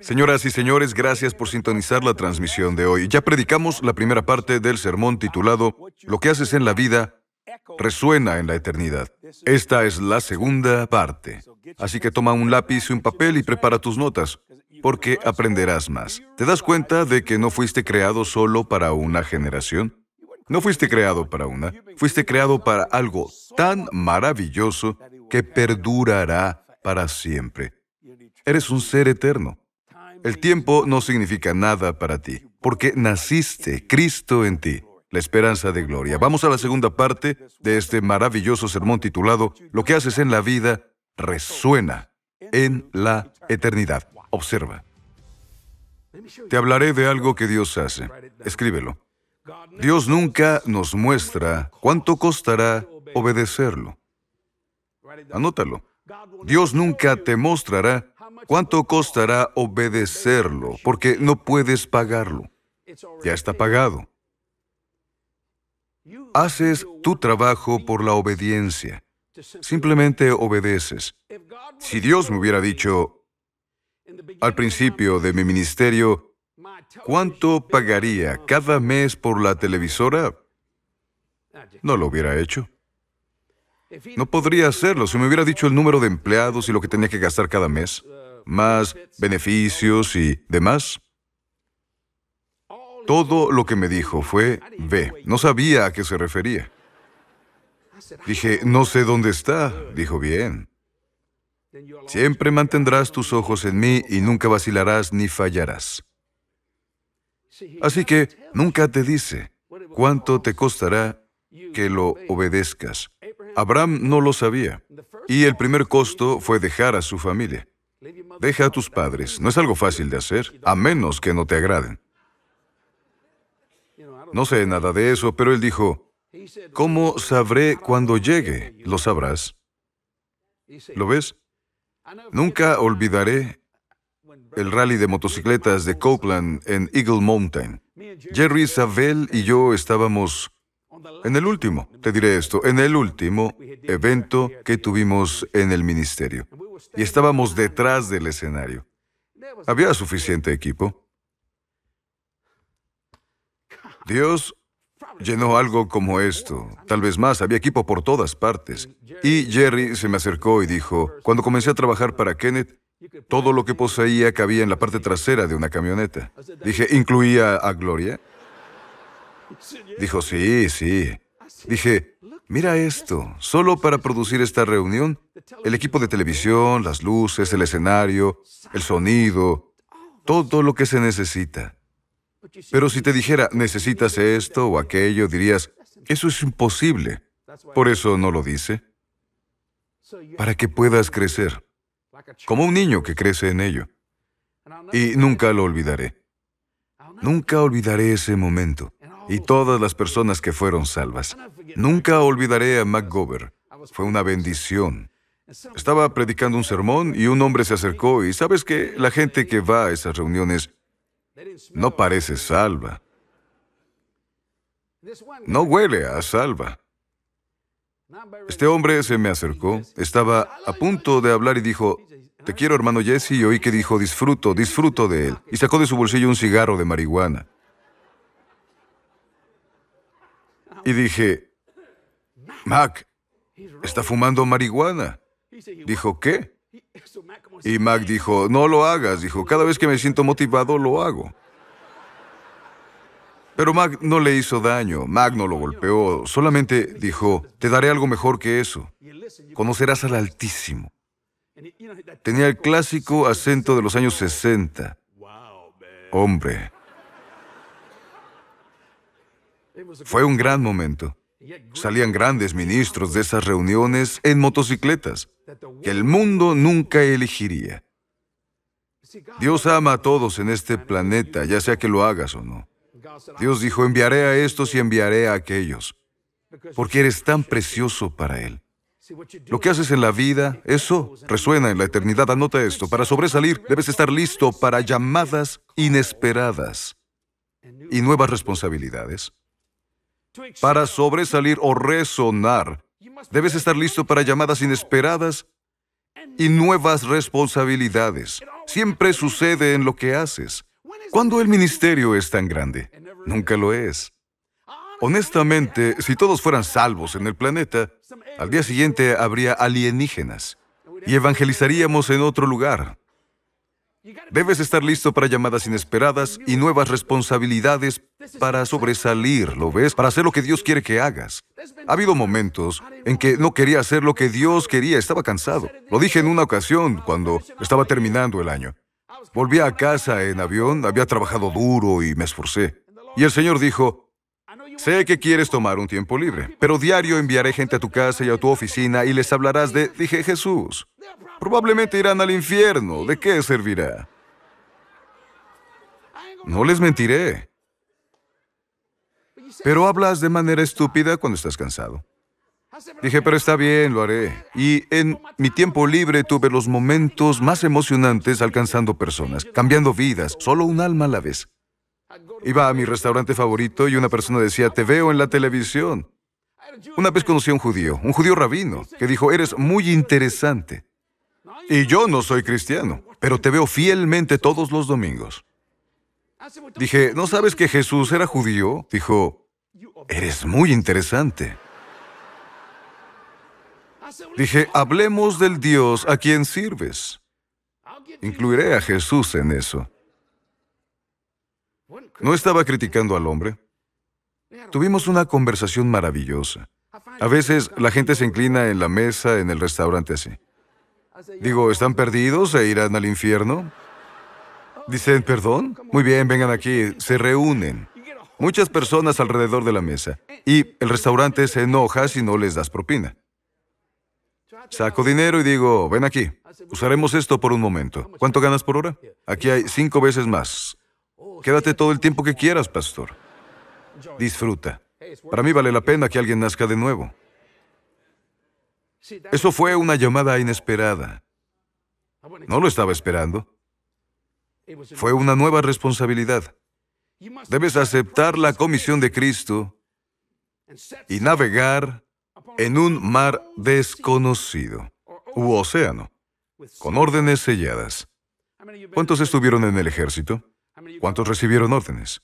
Señoras y señores, gracias por sintonizar la transmisión de hoy. Ya predicamos la primera parte del sermón titulado Lo que haces en la vida resuena en la eternidad. Esta es la segunda parte. Así que toma un lápiz y un papel y prepara tus notas, porque aprenderás más. ¿Te das cuenta de que no fuiste creado solo para una generación? No fuiste creado para una, fuiste creado para algo tan maravilloso que perdurará para siempre. Eres un ser eterno. El tiempo no significa nada para ti, porque naciste Cristo en ti, la esperanza de gloria. Vamos a la segunda parte de este maravilloso sermón titulado Lo que haces en la vida resuena en la eternidad. Observa. Te hablaré de algo que Dios hace. Escríbelo. Dios nunca nos muestra cuánto costará obedecerlo. Anótalo. Dios nunca te mostrará cuánto costará obedecerlo, porque no puedes pagarlo. Ya está pagado. Haces tu trabajo por la obediencia. Simplemente obedeces. Si Dios me hubiera dicho al principio de mi ministerio, ¿cuánto pagaría cada mes por la televisora? No lo hubiera hecho. No podría hacerlo si me hubiera dicho el número de empleados y lo que tenía que gastar cada mes, más beneficios y demás. Todo lo que me dijo fue, ve, no sabía a qué se refería. Dije, no sé dónde está. Dijo, bien. Siempre mantendrás tus ojos en mí y nunca vacilarás ni fallarás. Así que nunca te dice cuánto te costará que lo obedezcas. Abraham no lo sabía. Y el primer costo fue dejar a su familia. Deja a tus padres. No es algo fácil de hacer, a menos que no te agraden. No sé nada de eso, pero él dijo, ¿cómo sabré cuando llegue? Lo sabrás. ¿Lo ves? Nunca olvidaré el rally de motocicletas de Copeland en Eagle Mountain. Jerry Savell y yo estábamos en el último, te diré esto, en el último evento que tuvimos en el ministerio. Y estábamos detrás del escenario. Había suficiente equipo. Dios llenó algo como esto, tal vez más, había equipo por todas partes. Y Jerry se me acercó y dijo, cuando comencé a trabajar para Kenneth, todo lo que poseía cabía en la parte trasera de una camioneta. Dije, ¿incluía a Gloria? Dijo, sí, sí. Dije, mira esto, solo para producir esta reunión, el equipo de televisión, las luces, el escenario, el sonido, todo lo que se necesita. Pero si te dijera, necesitas esto o aquello, dirías, eso es imposible. Por eso no lo dice. Para que puedas crecer, como un niño que crece en ello. Y nunca lo olvidaré. Nunca olvidaré ese momento y todas las personas que fueron salvas. Nunca olvidaré a McGover. Fue una bendición. Estaba predicando un sermón y un hombre se acercó y sabes que la gente que va a esas reuniones no parece salva. No huele a salva. Este hombre se me acercó, estaba a punto de hablar y dijo, te quiero hermano Jesse, y oí que dijo, disfruto, disfruto de él. Y sacó de su bolsillo un cigarro de marihuana. Y dije, Mac, está fumando marihuana. Dijo, ¿qué? Y Mac dijo, no lo hagas. Dijo, cada vez que me siento motivado, lo hago. Pero Mac no le hizo daño, Mac no lo golpeó, solamente dijo, te daré algo mejor que eso. Conocerás al Altísimo. Tenía el clásico acento de los años 60. Hombre. Fue un gran momento. Salían grandes ministros de esas reuniones en motocicletas, que el mundo nunca elegiría. Dios ama a todos en este planeta, ya sea que lo hagas o no. Dios dijo, enviaré a estos y enviaré a aquellos, porque eres tan precioso para Él. Lo que haces en la vida, eso resuena en la eternidad. Anota esto, para sobresalir debes estar listo para llamadas inesperadas y nuevas responsabilidades. Para sobresalir o resonar, debes estar listo para llamadas inesperadas y nuevas responsabilidades. Siempre sucede en lo que haces. ¿Cuándo el ministerio es tan grande? Nunca lo es. Honestamente, si todos fueran salvos en el planeta, al día siguiente habría alienígenas y evangelizaríamos en otro lugar. Debes estar listo para llamadas inesperadas y nuevas responsabilidades para sobresalir, ¿lo ves? Para hacer lo que Dios quiere que hagas. Ha habido momentos en que no quería hacer lo que Dios quería, estaba cansado. Lo dije en una ocasión cuando estaba terminando el año. Volví a casa en avión, había trabajado duro y me esforcé. Y el Señor dijo, sé que quieres tomar un tiempo libre, pero diario enviaré gente a tu casa y a tu oficina y les hablarás de, dije Jesús, probablemente irán al infierno, ¿de qué servirá? No les mentiré. Pero hablas de manera estúpida cuando estás cansado. Dije, pero está bien, lo haré. Y en mi tiempo libre tuve los momentos más emocionantes alcanzando personas, cambiando vidas, solo un alma a la vez. Iba a mi restaurante favorito y una persona decía, te veo en la televisión. Una vez conocí a un judío, un judío rabino, que dijo, eres muy interesante. Y yo no soy cristiano, pero te veo fielmente todos los domingos. Dije, ¿no sabes que Jesús era judío? Dijo, eres muy interesante. Dije, hablemos del Dios a quien sirves. Incluiré a Jesús en eso. No estaba criticando al hombre. Tuvimos una conversación maravillosa. A veces la gente se inclina en la mesa en el restaurante así. Digo, ¿están perdidos e irán al infierno? Dicen, ¿perdón? Muy bien, vengan aquí. Se reúnen. Muchas personas alrededor de la mesa. Y el restaurante se enoja si no les das propina. Saco dinero y digo, ven aquí. Usaremos esto por un momento. ¿Cuánto ganas por hora? Aquí hay cinco veces más. Quédate todo el tiempo que quieras, pastor. Disfruta. Para mí vale la pena que alguien nazca de nuevo. Eso fue una llamada inesperada. No lo estaba esperando. Fue una nueva responsabilidad. Debes aceptar la comisión de Cristo y navegar en un mar desconocido u océano, con órdenes selladas. ¿Cuántos estuvieron en el ejército? ¿Cuántos recibieron órdenes?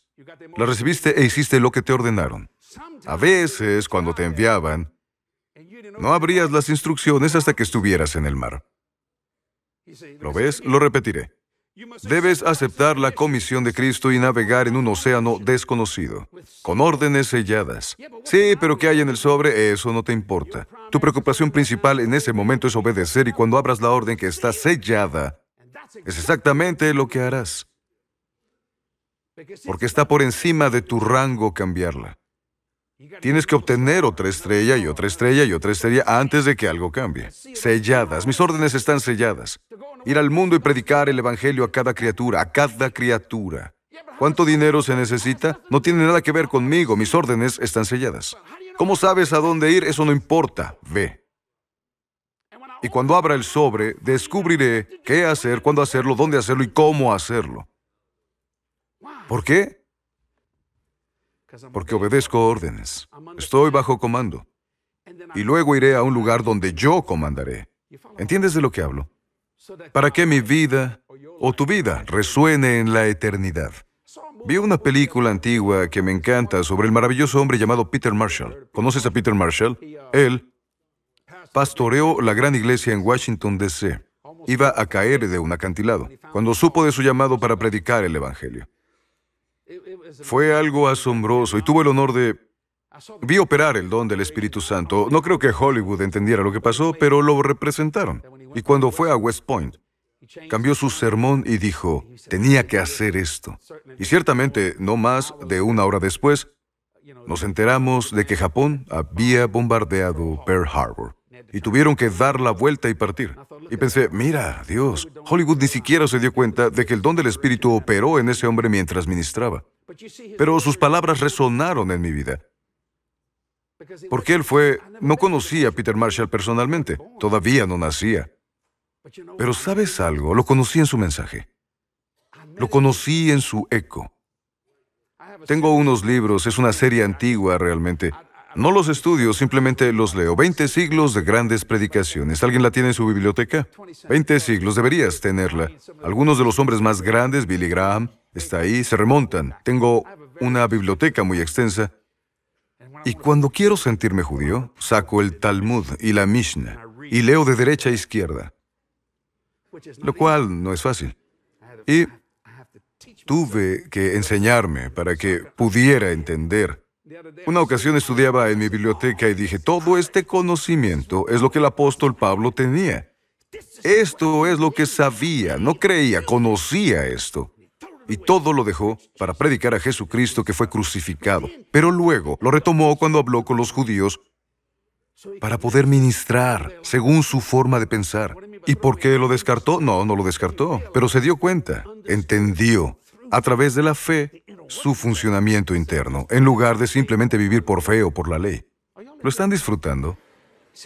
La recibiste e hiciste lo que te ordenaron. A veces, cuando te enviaban, no abrías las instrucciones hasta que estuvieras en el mar. ¿Lo ves? Lo repetiré. Debes aceptar la comisión de Cristo y navegar en un océano desconocido, con órdenes selladas. Sí, pero ¿qué hay en el sobre? Eso no te importa. Tu preocupación principal en ese momento es obedecer y cuando abras la orden que está sellada, es exactamente lo que harás. Porque está por encima de tu rango cambiarla. Tienes que obtener otra estrella y otra estrella y otra estrella antes de que algo cambie. Selladas. Mis órdenes están selladas. Ir al mundo y predicar el Evangelio a cada criatura, a cada criatura. ¿Cuánto dinero se necesita? No tiene nada que ver conmigo. Mis órdenes están selladas. ¿Cómo sabes a dónde ir? Eso no importa. Ve. Y cuando abra el sobre, descubriré qué hacer, cuándo hacerlo, dónde hacerlo y cómo hacerlo. ¿Por qué? porque obedezco órdenes. Estoy bajo comando. Y luego iré a un lugar donde yo comandaré. ¿Entiendes de lo que hablo? Para que mi vida o tu vida resuene en la eternidad. Vi una película antigua que me encanta sobre el maravilloso hombre llamado Peter Marshall. ¿Conoces a Peter Marshall? Él pastoreó la gran iglesia en Washington, D.C. Iba a caer de un acantilado cuando supo de su llamado para predicar el Evangelio. Fue algo asombroso y tuve el honor de... Vi operar el don del Espíritu Santo. No creo que Hollywood entendiera lo que pasó, pero lo representaron. Y cuando fue a West Point, cambió su sermón y dijo, tenía que hacer esto. Y ciertamente, no más de una hora después, nos enteramos de que Japón había bombardeado Pearl Harbor y tuvieron que dar la vuelta y partir. Y pensé, mira, Dios, Hollywood ni siquiera se dio cuenta de que el don del Espíritu operó en ese hombre mientras ministraba. Pero sus palabras resonaron en mi vida. Porque él fue, no conocía a Peter Marshall personalmente, todavía no nacía. Pero sabes algo, lo conocí en su mensaje. Lo conocí en su eco. Tengo unos libros, es una serie antigua realmente. No los estudio, simplemente los leo. 20 siglos de grandes predicaciones. ¿Alguien la tiene en su biblioteca? 20 siglos, deberías tenerla. Algunos de los hombres más grandes, Billy Graham, está ahí, se remontan. Tengo una biblioteca muy extensa. Y cuando quiero sentirme judío, saco el Talmud y la Mishnah y leo de derecha a izquierda, lo cual no es fácil. Y tuve que enseñarme para que pudiera entender. Una ocasión estudiaba en mi biblioteca y dije, todo este conocimiento es lo que el apóstol Pablo tenía. Esto es lo que sabía, no creía, conocía esto. Y todo lo dejó para predicar a Jesucristo que fue crucificado. Pero luego lo retomó cuando habló con los judíos para poder ministrar según su forma de pensar. ¿Y por qué lo descartó? No, no lo descartó, pero se dio cuenta, entendió a través de la fe su funcionamiento interno, en lugar de simplemente vivir por fe o por la ley. ¿Lo están disfrutando?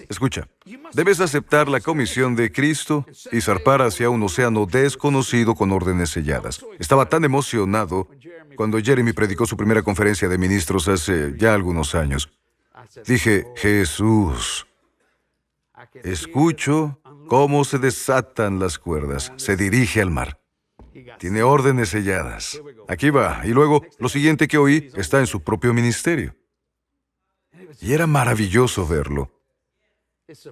Escucha, debes aceptar la comisión de Cristo y zarpar hacia un océano desconocido con órdenes selladas. Estaba tan emocionado cuando Jeremy predicó su primera conferencia de ministros hace ya algunos años. Dije, Jesús, escucho cómo se desatan las cuerdas, se dirige al mar. Tiene órdenes selladas. Aquí va. Y luego, lo siguiente que oí está en su propio ministerio. Y era maravilloso verlo.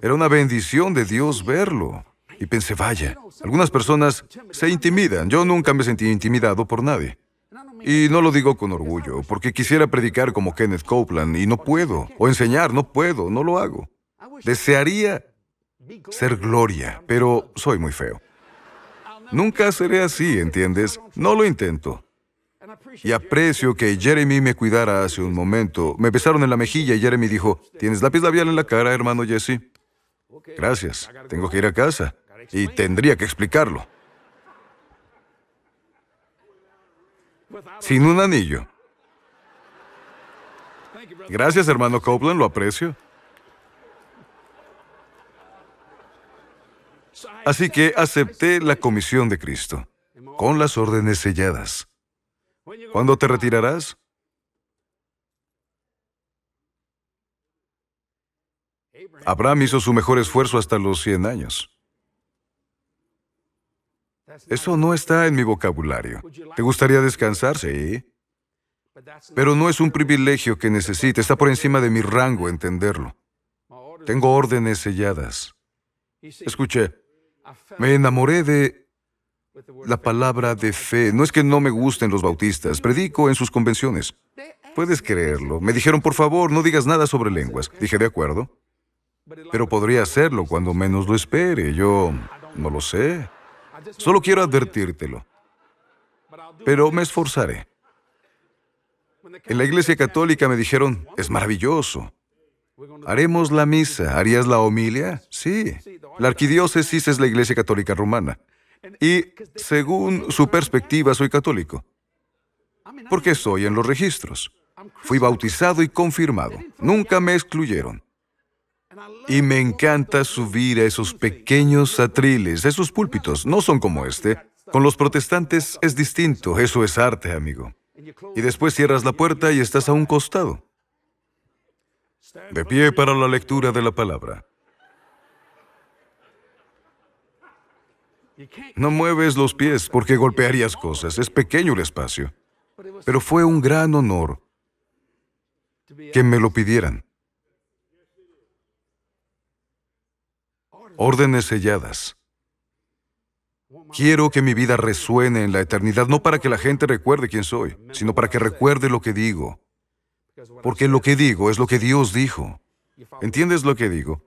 Era una bendición de Dios verlo. Y pensé, vaya, algunas personas se intimidan. Yo nunca me sentí intimidado por nadie. Y no lo digo con orgullo, porque quisiera predicar como Kenneth Copeland y no puedo. O enseñar, no puedo, no lo hago. Desearía ser gloria, pero soy muy feo. Nunca seré así, ¿entiendes? No lo intento. Y aprecio que Jeremy me cuidara hace un momento. Me besaron en la mejilla y Jeremy dijo, ¿tienes lápiz labial en la cara, hermano Jesse? Gracias. Tengo que ir a casa. Y tendría que explicarlo. Sin un anillo. Gracias, hermano Copeland, lo aprecio. Así que acepté la comisión de Cristo, con las órdenes selladas. ¿Cuándo te retirarás? Abraham hizo su mejor esfuerzo hasta los 100 años. Eso no está en mi vocabulario. ¿Te gustaría descansar? Sí. Pero no es un privilegio que necesite, está por encima de mi rango entenderlo. Tengo órdenes selladas. Escuche, me enamoré de la palabra de fe. No es que no me gusten los bautistas, predico en sus convenciones. Puedes creerlo. Me dijeron, por favor, no digas nada sobre lenguas. Dije, de acuerdo. Pero podría hacerlo cuando menos lo espere. Yo no lo sé. Solo quiero advertírtelo. Pero me esforzaré. En la iglesia católica me dijeron, es maravilloso. Haremos la misa. ¿Harías la homilia? Sí. La arquidiócesis es la iglesia católica romana. Y según su perspectiva, soy católico. Porque estoy en los registros. Fui bautizado y confirmado. Nunca me excluyeron. Y me encanta subir a esos pequeños atriles, esos púlpitos. No son como este. Con los protestantes es distinto. Eso es arte, amigo. Y después cierras la puerta y estás a un costado. De pie para la lectura de la palabra. No mueves los pies porque golpearías cosas. Es pequeño el espacio. Pero fue un gran honor que me lo pidieran. órdenes selladas. Quiero que mi vida resuene en la eternidad, no para que la gente recuerde quién soy, sino para que recuerde lo que digo. Porque lo que digo es lo que Dios dijo. ¿Entiendes lo que digo?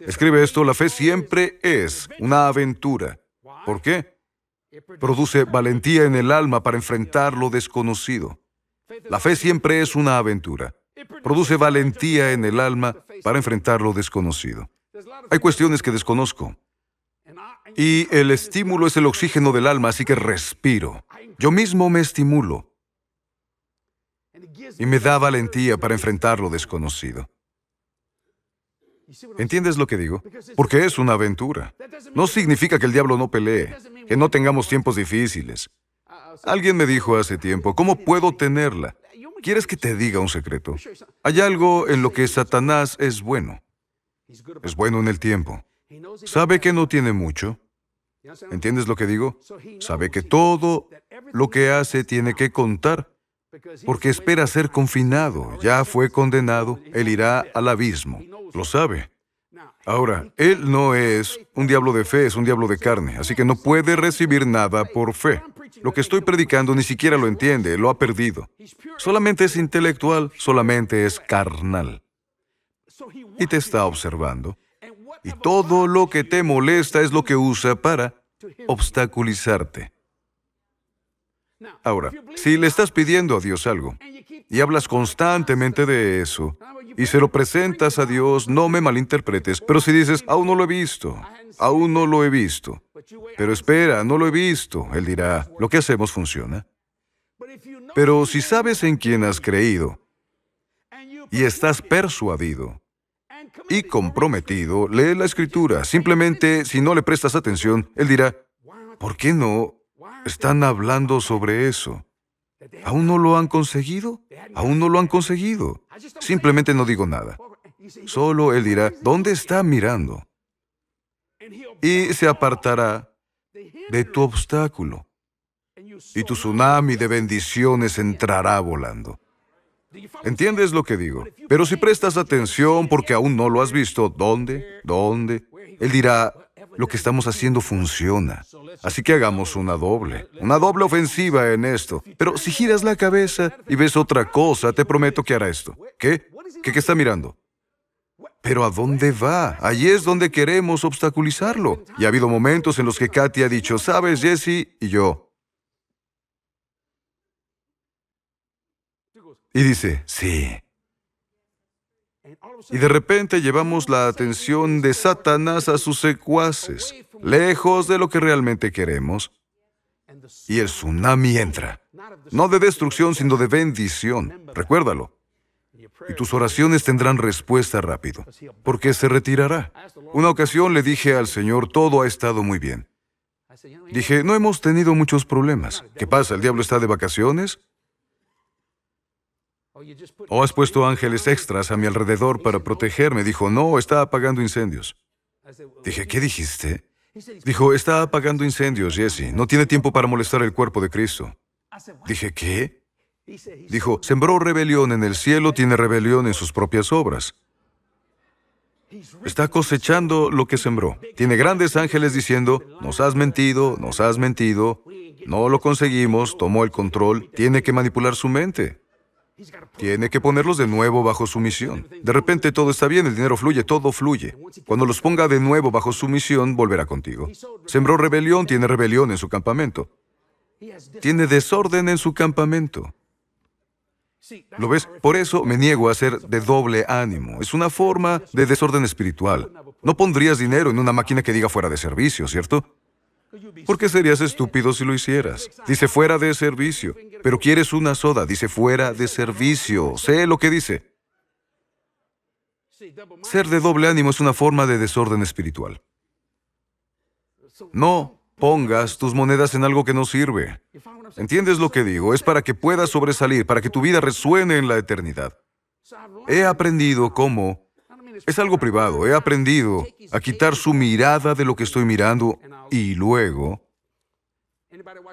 Escribe esto, la fe siempre es una aventura. ¿Por qué? Produce valentía en el alma para enfrentar lo desconocido. La fe siempre es una aventura. Produce valentía en el alma para enfrentar lo desconocido. Hay cuestiones que desconozco. Y el estímulo es el oxígeno del alma, así que respiro. Yo mismo me estimulo. Y me da valentía para enfrentar lo desconocido. ¿Entiendes lo que digo? Porque es una aventura. No significa que el diablo no pelee, que no tengamos tiempos difíciles. Alguien me dijo hace tiempo, ¿cómo puedo tenerla? ¿Quieres que te diga un secreto? Hay algo en lo que Satanás es bueno. Es bueno en el tiempo. Sabe que no tiene mucho. ¿Entiendes lo que digo? Sabe que todo lo que hace tiene que contar porque espera ser confinado. Ya fue condenado. Él irá al abismo. Lo sabe. Ahora, él no es un diablo de fe, es un diablo de carne, así que no puede recibir nada por fe. Lo que estoy predicando ni siquiera lo entiende, lo ha perdido. Solamente es intelectual, solamente es carnal. Y te está observando. Y todo lo que te molesta es lo que usa para obstaculizarte. Ahora, si le estás pidiendo a Dios algo y hablas constantemente de eso y se lo presentas a Dios, no me malinterpretes, pero si dices, aún no lo he visto, aún no lo he visto, pero espera, no lo he visto, Él dirá, lo que hacemos funciona. Pero si sabes en quién has creído y estás persuadido y comprometido, lee la escritura. Simplemente, si no le prestas atención, Él dirá, ¿por qué no están hablando sobre eso? ¿Aún no lo han conseguido? ¿Aún no lo han conseguido? Simplemente no digo nada. Solo Él dirá, ¿dónde está mirando? Y se apartará de tu obstáculo. Y tu tsunami de bendiciones entrará volando. ¿Entiendes lo que digo? Pero si prestas atención porque aún no lo has visto, ¿dónde? ¿Dónde? Él dirá, lo que estamos haciendo funciona. Así que hagamos una doble, una doble ofensiva en esto. Pero si giras la cabeza y ves otra cosa, te prometo que hará esto. ¿Qué? ¿Qué, qué está mirando? Pero ¿a dónde va? Allí es donde queremos obstaculizarlo. Y ha habido momentos en los que Katy ha dicho, ¿sabes, Jesse? Y yo. Y dice, sí. Y de repente llevamos la atención de Satanás a sus secuaces, lejos de lo que realmente queremos. Y el tsunami entra, no de destrucción, sino de bendición. Recuérdalo. Y tus oraciones tendrán respuesta rápido, porque se retirará. Una ocasión le dije al Señor, todo ha estado muy bien. Dije, no hemos tenido muchos problemas. ¿Qué pasa? ¿El diablo está de vacaciones? ¿O has puesto ángeles extras a mi alrededor para protegerme? Dijo, no, está apagando incendios. Dije, ¿qué dijiste? Dijo, está apagando incendios, Jesse. No tiene tiempo para molestar el cuerpo de Cristo. Dije, ¿qué? Dijo, sembró rebelión en el cielo, tiene rebelión en sus propias obras. Está cosechando lo que sembró. Tiene grandes ángeles diciendo, nos has mentido, nos has mentido, no lo conseguimos, tomó el control, tiene que manipular su mente. Tiene que ponerlos de nuevo bajo su misión. De repente todo está bien, el dinero fluye, todo fluye. Cuando los ponga de nuevo bajo su misión, volverá contigo. Sembró rebelión, tiene rebelión en su campamento. Tiene desorden en su campamento. ¿Lo ves? Por eso me niego a ser de doble ánimo. Es una forma de desorden espiritual. No pondrías dinero en una máquina que diga fuera de servicio, ¿cierto? Porque serías estúpido si lo hicieras. Dice fuera de servicio. Pero quieres una soda. Dice fuera de servicio. Sé lo que dice. Ser de doble ánimo es una forma de desorden espiritual. No pongas tus monedas en algo que no sirve. ¿Entiendes lo que digo? Es para que puedas sobresalir, para que tu vida resuene en la eternidad. He aprendido cómo es algo privado. He aprendido a quitar su mirada de lo que estoy mirando y luego...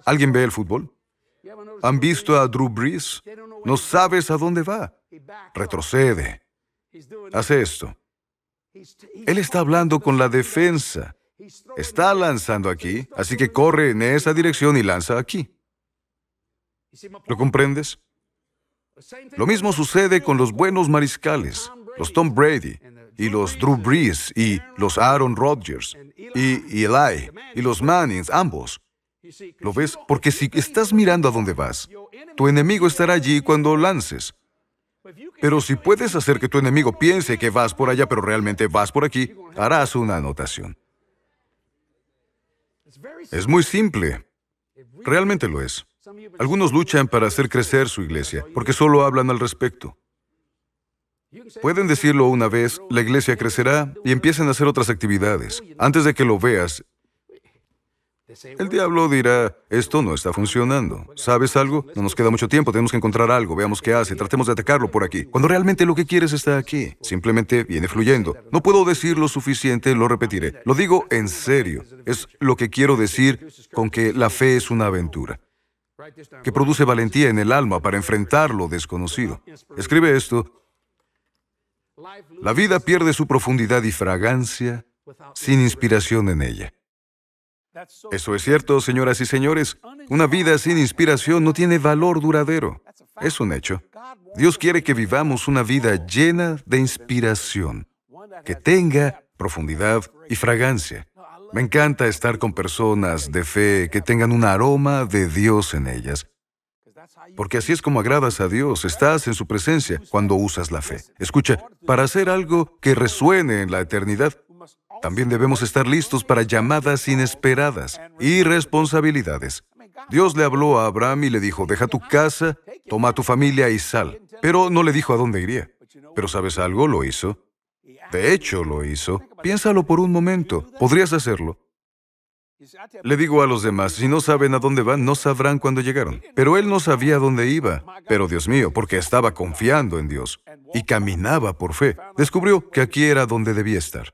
¿Alguien ve el fútbol? ¿Han visto a Drew Brees? No sabes a dónde va. Retrocede. Hace esto. Él está hablando con la defensa. Está lanzando aquí, así que corre en esa dirección y lanza aquí. ¿Lo comprendes? Lo mismo sucede con los buenos mariscales, los Tom Brady, y los Drew Brees y los Aaron Rodgers y, Eli y los Mannings, ambos. ¿Lo ves? Porque si estás mirando a dónde vas, tu enemigo estará allí cuando lances. Pero si puedes hacer que tu enemigo piense que vas por allá, pero realmente vas por aquí, harás una anotación. Es muy simple. Realmente lo es. Algunos luchan para hacer crecer su iglesia, porque solo hablan al respecto. Pueden decirlo una vez, la iglesia crecerá y empiecen a hacer otras actividades. Antes de que lo veas, El diablo dirá, esto no está funcionando. ¿Sabes algo? No nos queda mucho tiempo, tenemos que encontrar algo, veamos qué hace, tratemos de atacarlo por aquí. Cuando realmente lo que quieres está aquí, simplemente viene fluyendo. No puedo decir lo suficiente, lo repetiré. Lo digo en serio. Es lo que quiero decir con que la fe es una aventura que produce valentía en el alma para enfrentar lo desconocido. Escribe esto. La vida pierde su profundidad y fragancia sin inspiración en ella. Eso es cierto, señoras y señores. Una vida sin inspiración no tiene valor duradero. Es un hecho. Dios quiere que vivamos una vida llena de inspiración, que tenga profundidad y fragancia. Me encanta estar con personas de fe que tengan un aroma de Dios en ellas. Porque así es como agradas a Dios, estás en su presencia cuando usas la fe. Escucha, para hacer algo que resuene en la eternidad, también debemos estar listos para llamadas inesperadas y responsabilidades. Dios le habló a Abraham y le dijo, deja tu casa, toma tu familia y sal. Pero no le dijo a dónde iría. Pero ¿sabes algo? Lo hizo. De hecho, lo hizo. Piénsalo por un momento. Podrías hacerlo. Le digo a los demás, si no saben a dónde van, no sabrán cuándo llegaron. Pero él no sabía dónde iba. Pero Dios mío, porque estaba confiando en Dios y caminaba por fe, descubrió que aquí era donde debía estar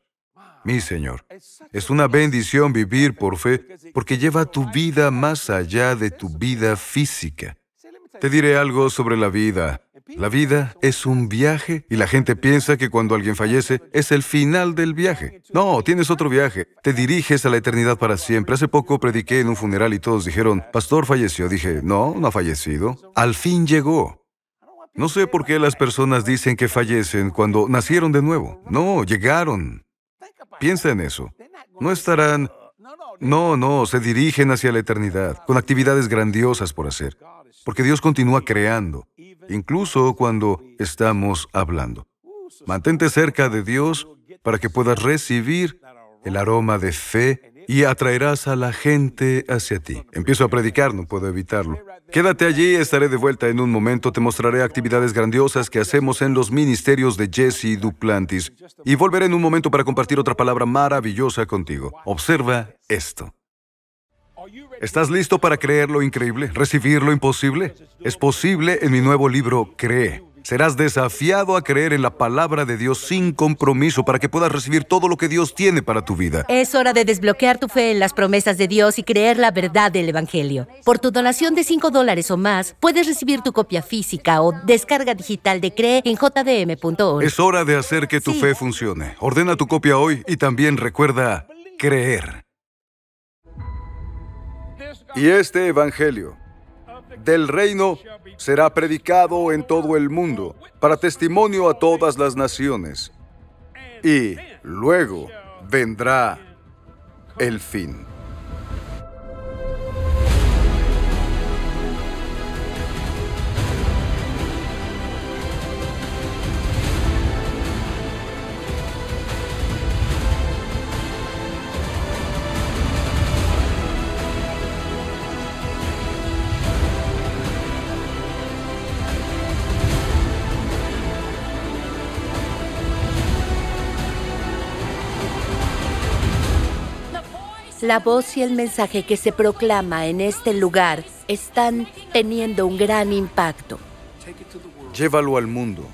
mi Señor. Es una bendición vivir por fe porque lleva tu vida más allá de tu vida física. Te diré algo sobre la vida. La vida es un viaje y la gente piensa que cuando alguien fallece es el final del viaje. No, tienes otro viaje. Te diriges a la eternidad para siempre. Hace poco prediqué en un funeral y todos dijeron, Pastor falleció. Dije, no, no ha fallecido. Al fin llegó. No sé por qué las personas dicen que fallecen cuando nacieron de nuevo. No, llegaron. Piensa en eso. No estarán... No, no, se dirigen hacia la eternidad, con actividades grandiosas por hacer, porque Dios continúa creando, incluso cuando estamos hablando. Mantente cerca de Dios para que puedas recibir el aroma de fe y atraerás a la gente hacia ti. Empiezo a predicar, no puedo evitarlo. Quédate allí, estaré de vuelta en un momento, te mostraré actividades grandiosas que hacemos en los ministerios de Jesse Duplantis y volveré en un momento para compartir otra palabra maravillosa contigo. Observa esto. ¿Estás listo para creer lo increíble, recibir lo imposible? Es posible en mi nuevo libro Cree. Serás desafiado a creer en la palabra de Dios sin compromiso para que puedas recibir todo lo que Dios tiene para tu vida. Es hora de desbloquear tu fe en las promesas de Dios y creer la verdad del Evangelio. Por tu donación de 5 dólares o más, puedes recibir tu copia física o descarga digital de Cree en jdm.org. Es hora de hacer que tu Sí. fe funcione. Ordena tu copia hoy y también recuerda creer. Y este Evangelio del reino será predicado en todo el mundo para testimonio a todas las naciones. Y luego vendrá el fin. La voz y el mensaje que se proclama en este lugar están teniendo un gran impacto. Llévalo al mundo.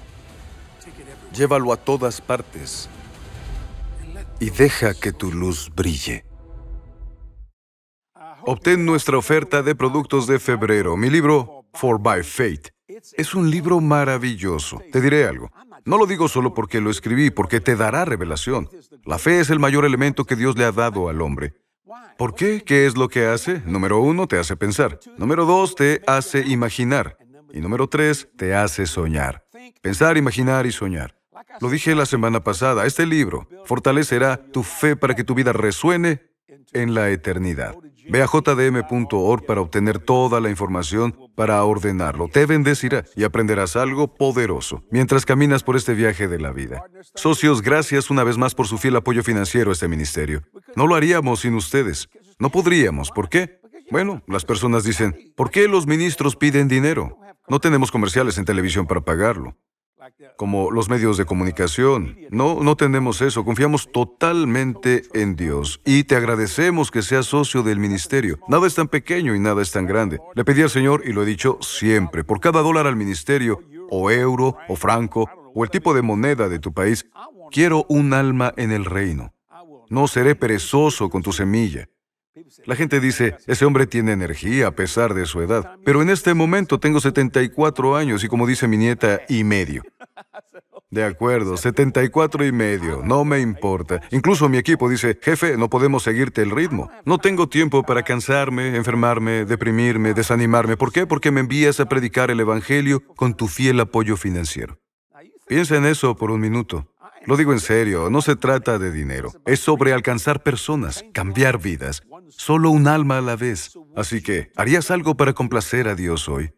Llévalo a todas partes. Y deja que tu luz brille. Obtén nuestra oferta de productos de febrero. Mi libro, For by Faith. Es un libro maravilloso. Te diré algo. No lo digo solo porque lo escribí, porque te dará revelación. La fe es el mayor elemento que Dios le ha dado al hombre. ¿Por qué? ¿Qué es lo que hace? Número uno, te hace pensar. Número dos, te hace imaginar. Y número tres, te hace soñar. Pensar, imaginar y soñar. Lo dije la semana pasada, este libro fortalecerá tu fe para que tu vida resuene en la eternidad. Ve a jdm.org para obtener toda la información para ordenarlo. Te bendecirá y aprenderás algo poderoso mientras caminas por este viaje de la vida. Socios, gracias una vez más por su fiel apoyo financiero a este ministerio. No lo haríamos sin ustedes. No podríamos. ¿Por qué? Bueno, las personas dicen, ¿por qué los ministros piden dinero? No tenemos comerciales en televisión para pagarlo. Como los medios de comunicación. No, no tenemos eso. Confiamos totalmente en Dios y te agradecemos que seas socio del ministerio. Nada es tan pequeño y nada es tan grande. Le pedí al Señor, y lo he dicho siempre, por cada dólar al ministerio, o euro, o franco, o el tipo de moneda de tu país, quiero un alma en el reino. No seré perezoso con tu semilla. La gente dice, ese hombre tiene energía a pesar de su edad, pero en este momento tengo 74 años y como dice mi nieta, y medio. De acuerdo, 74 y medio, no me importa. Incluso mi equipo dice, jefe, no podemos seguirte el ritmo. No tengo tiempo para cansarme, enfermarme, deprimirme, desanimarme. ¿Por qué? Porque me envías a predicar el Evangelio con tu fiel apoyo financiero. Piensa en eso por un minuto. Lo digo en serio, no se trata de dinero. Es sobre alcanzar personas, cambiar vidas, solo un alma a la vez. Así que, ¿harías algo para complacer a Dios hoy?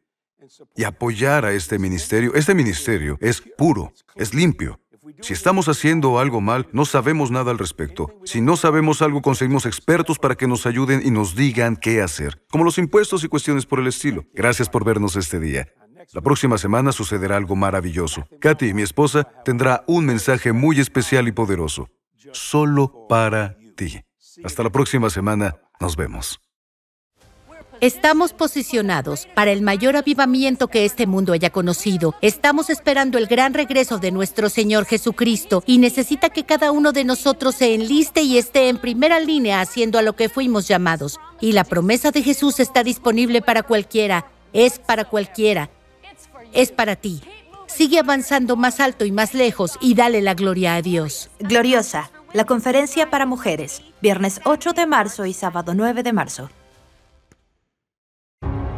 Y apoyar a este ministerio. Este ministerio es puro, es limpio. Si estamos haciendo algo mal, no sabemos nada al respecto. Si no sabemos algo, conseguimos expertos para que nos ayuden y nos digan qué hacer, como los impuestos y cuestiones por el estilo. Gracias por vernos este día. La próxima semana sucederá algo maravilloso. Katy, mi esposa, tendrá un mensaje muy especial y poderoso. Solo para ti. Hasta la próxima semana. Nos vemos. Estamos posicionados para el mayor avivamiento que este mundo haya conocido. Estamos esperando el gran regreso de nuestro Señor Jesucristo y necesita que cada uno de nosotros se enliste y esté en primera línea haciendo a lo que fuimos llamados. Y la promesa de Jesús está disponible para cualquiera, es para cualquiera es para ti. Sigue avanzando más alto y más lejos y dale la gloria a Dios. Gloriosa, la conferencia para mujeres, viernes 8 de marzo y sábado 9 de marzo.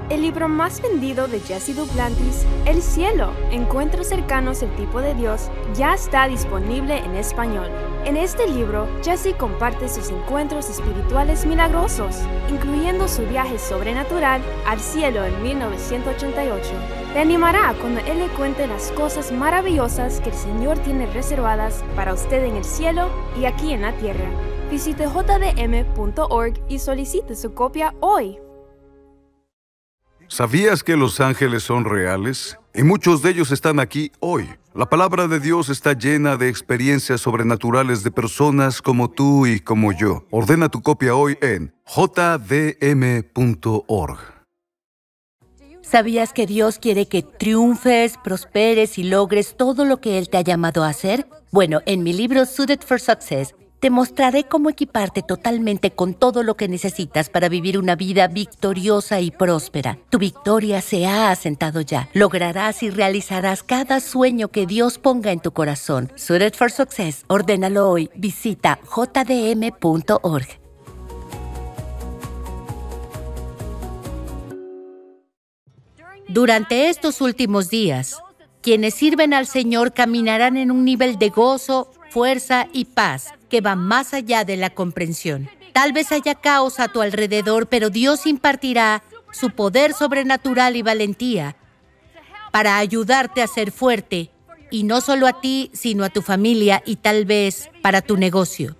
El libro más vendido de Jesse Duplantis, El cielo, encuentros cercanos el tipo de Dios, ya está disponible en español. En este libro, Jesse comparte sus encuentros espirituales milagrosos, incluyendo su viaje sobrenatural al cielo en 1988. Te animará cuando él le cuente las cosas maravillosas que el Señor tiene reservadas para usted en el cielo y aquí en la tierra. Visite jdm.org y solicite su copia hoy. ¿Sabías que los ángeles son reales? Y muchos de ellos están aquí hoy. La palabra de Dios está llena de experiencias sobrenaturales de personas como tú y como yo. Ordena tu copia hoy en jdm.org. ¿Sabías que Dios quiere que triunfes, prosperes y logres todo lo que Él te ha llamado a hacer? Bueno, en mi libro Suited for Success te mostraré cómo equiparte totalmente con todo lo que necesitas para vivir una vida victoriosa y próspera. Tu victoria se ha asentado ya. Lograrás y realizarás cada sueño que Dios ponga en tu corazón. Suited for Success. Ordénalo hoy. Visita jdm.org. Durante estos últimos días, quienes sirven al Señor caminarán en un nivel de gozo, fuerza y paz que va más allá de la comprensión. Tal vez haya caos a tu alrededor, pero Dios impartirá su poder sobrenatural y valentía para ayudarte a ser fuerte, y no solo a ti, sino a tu familia y tal vez para tu negocio.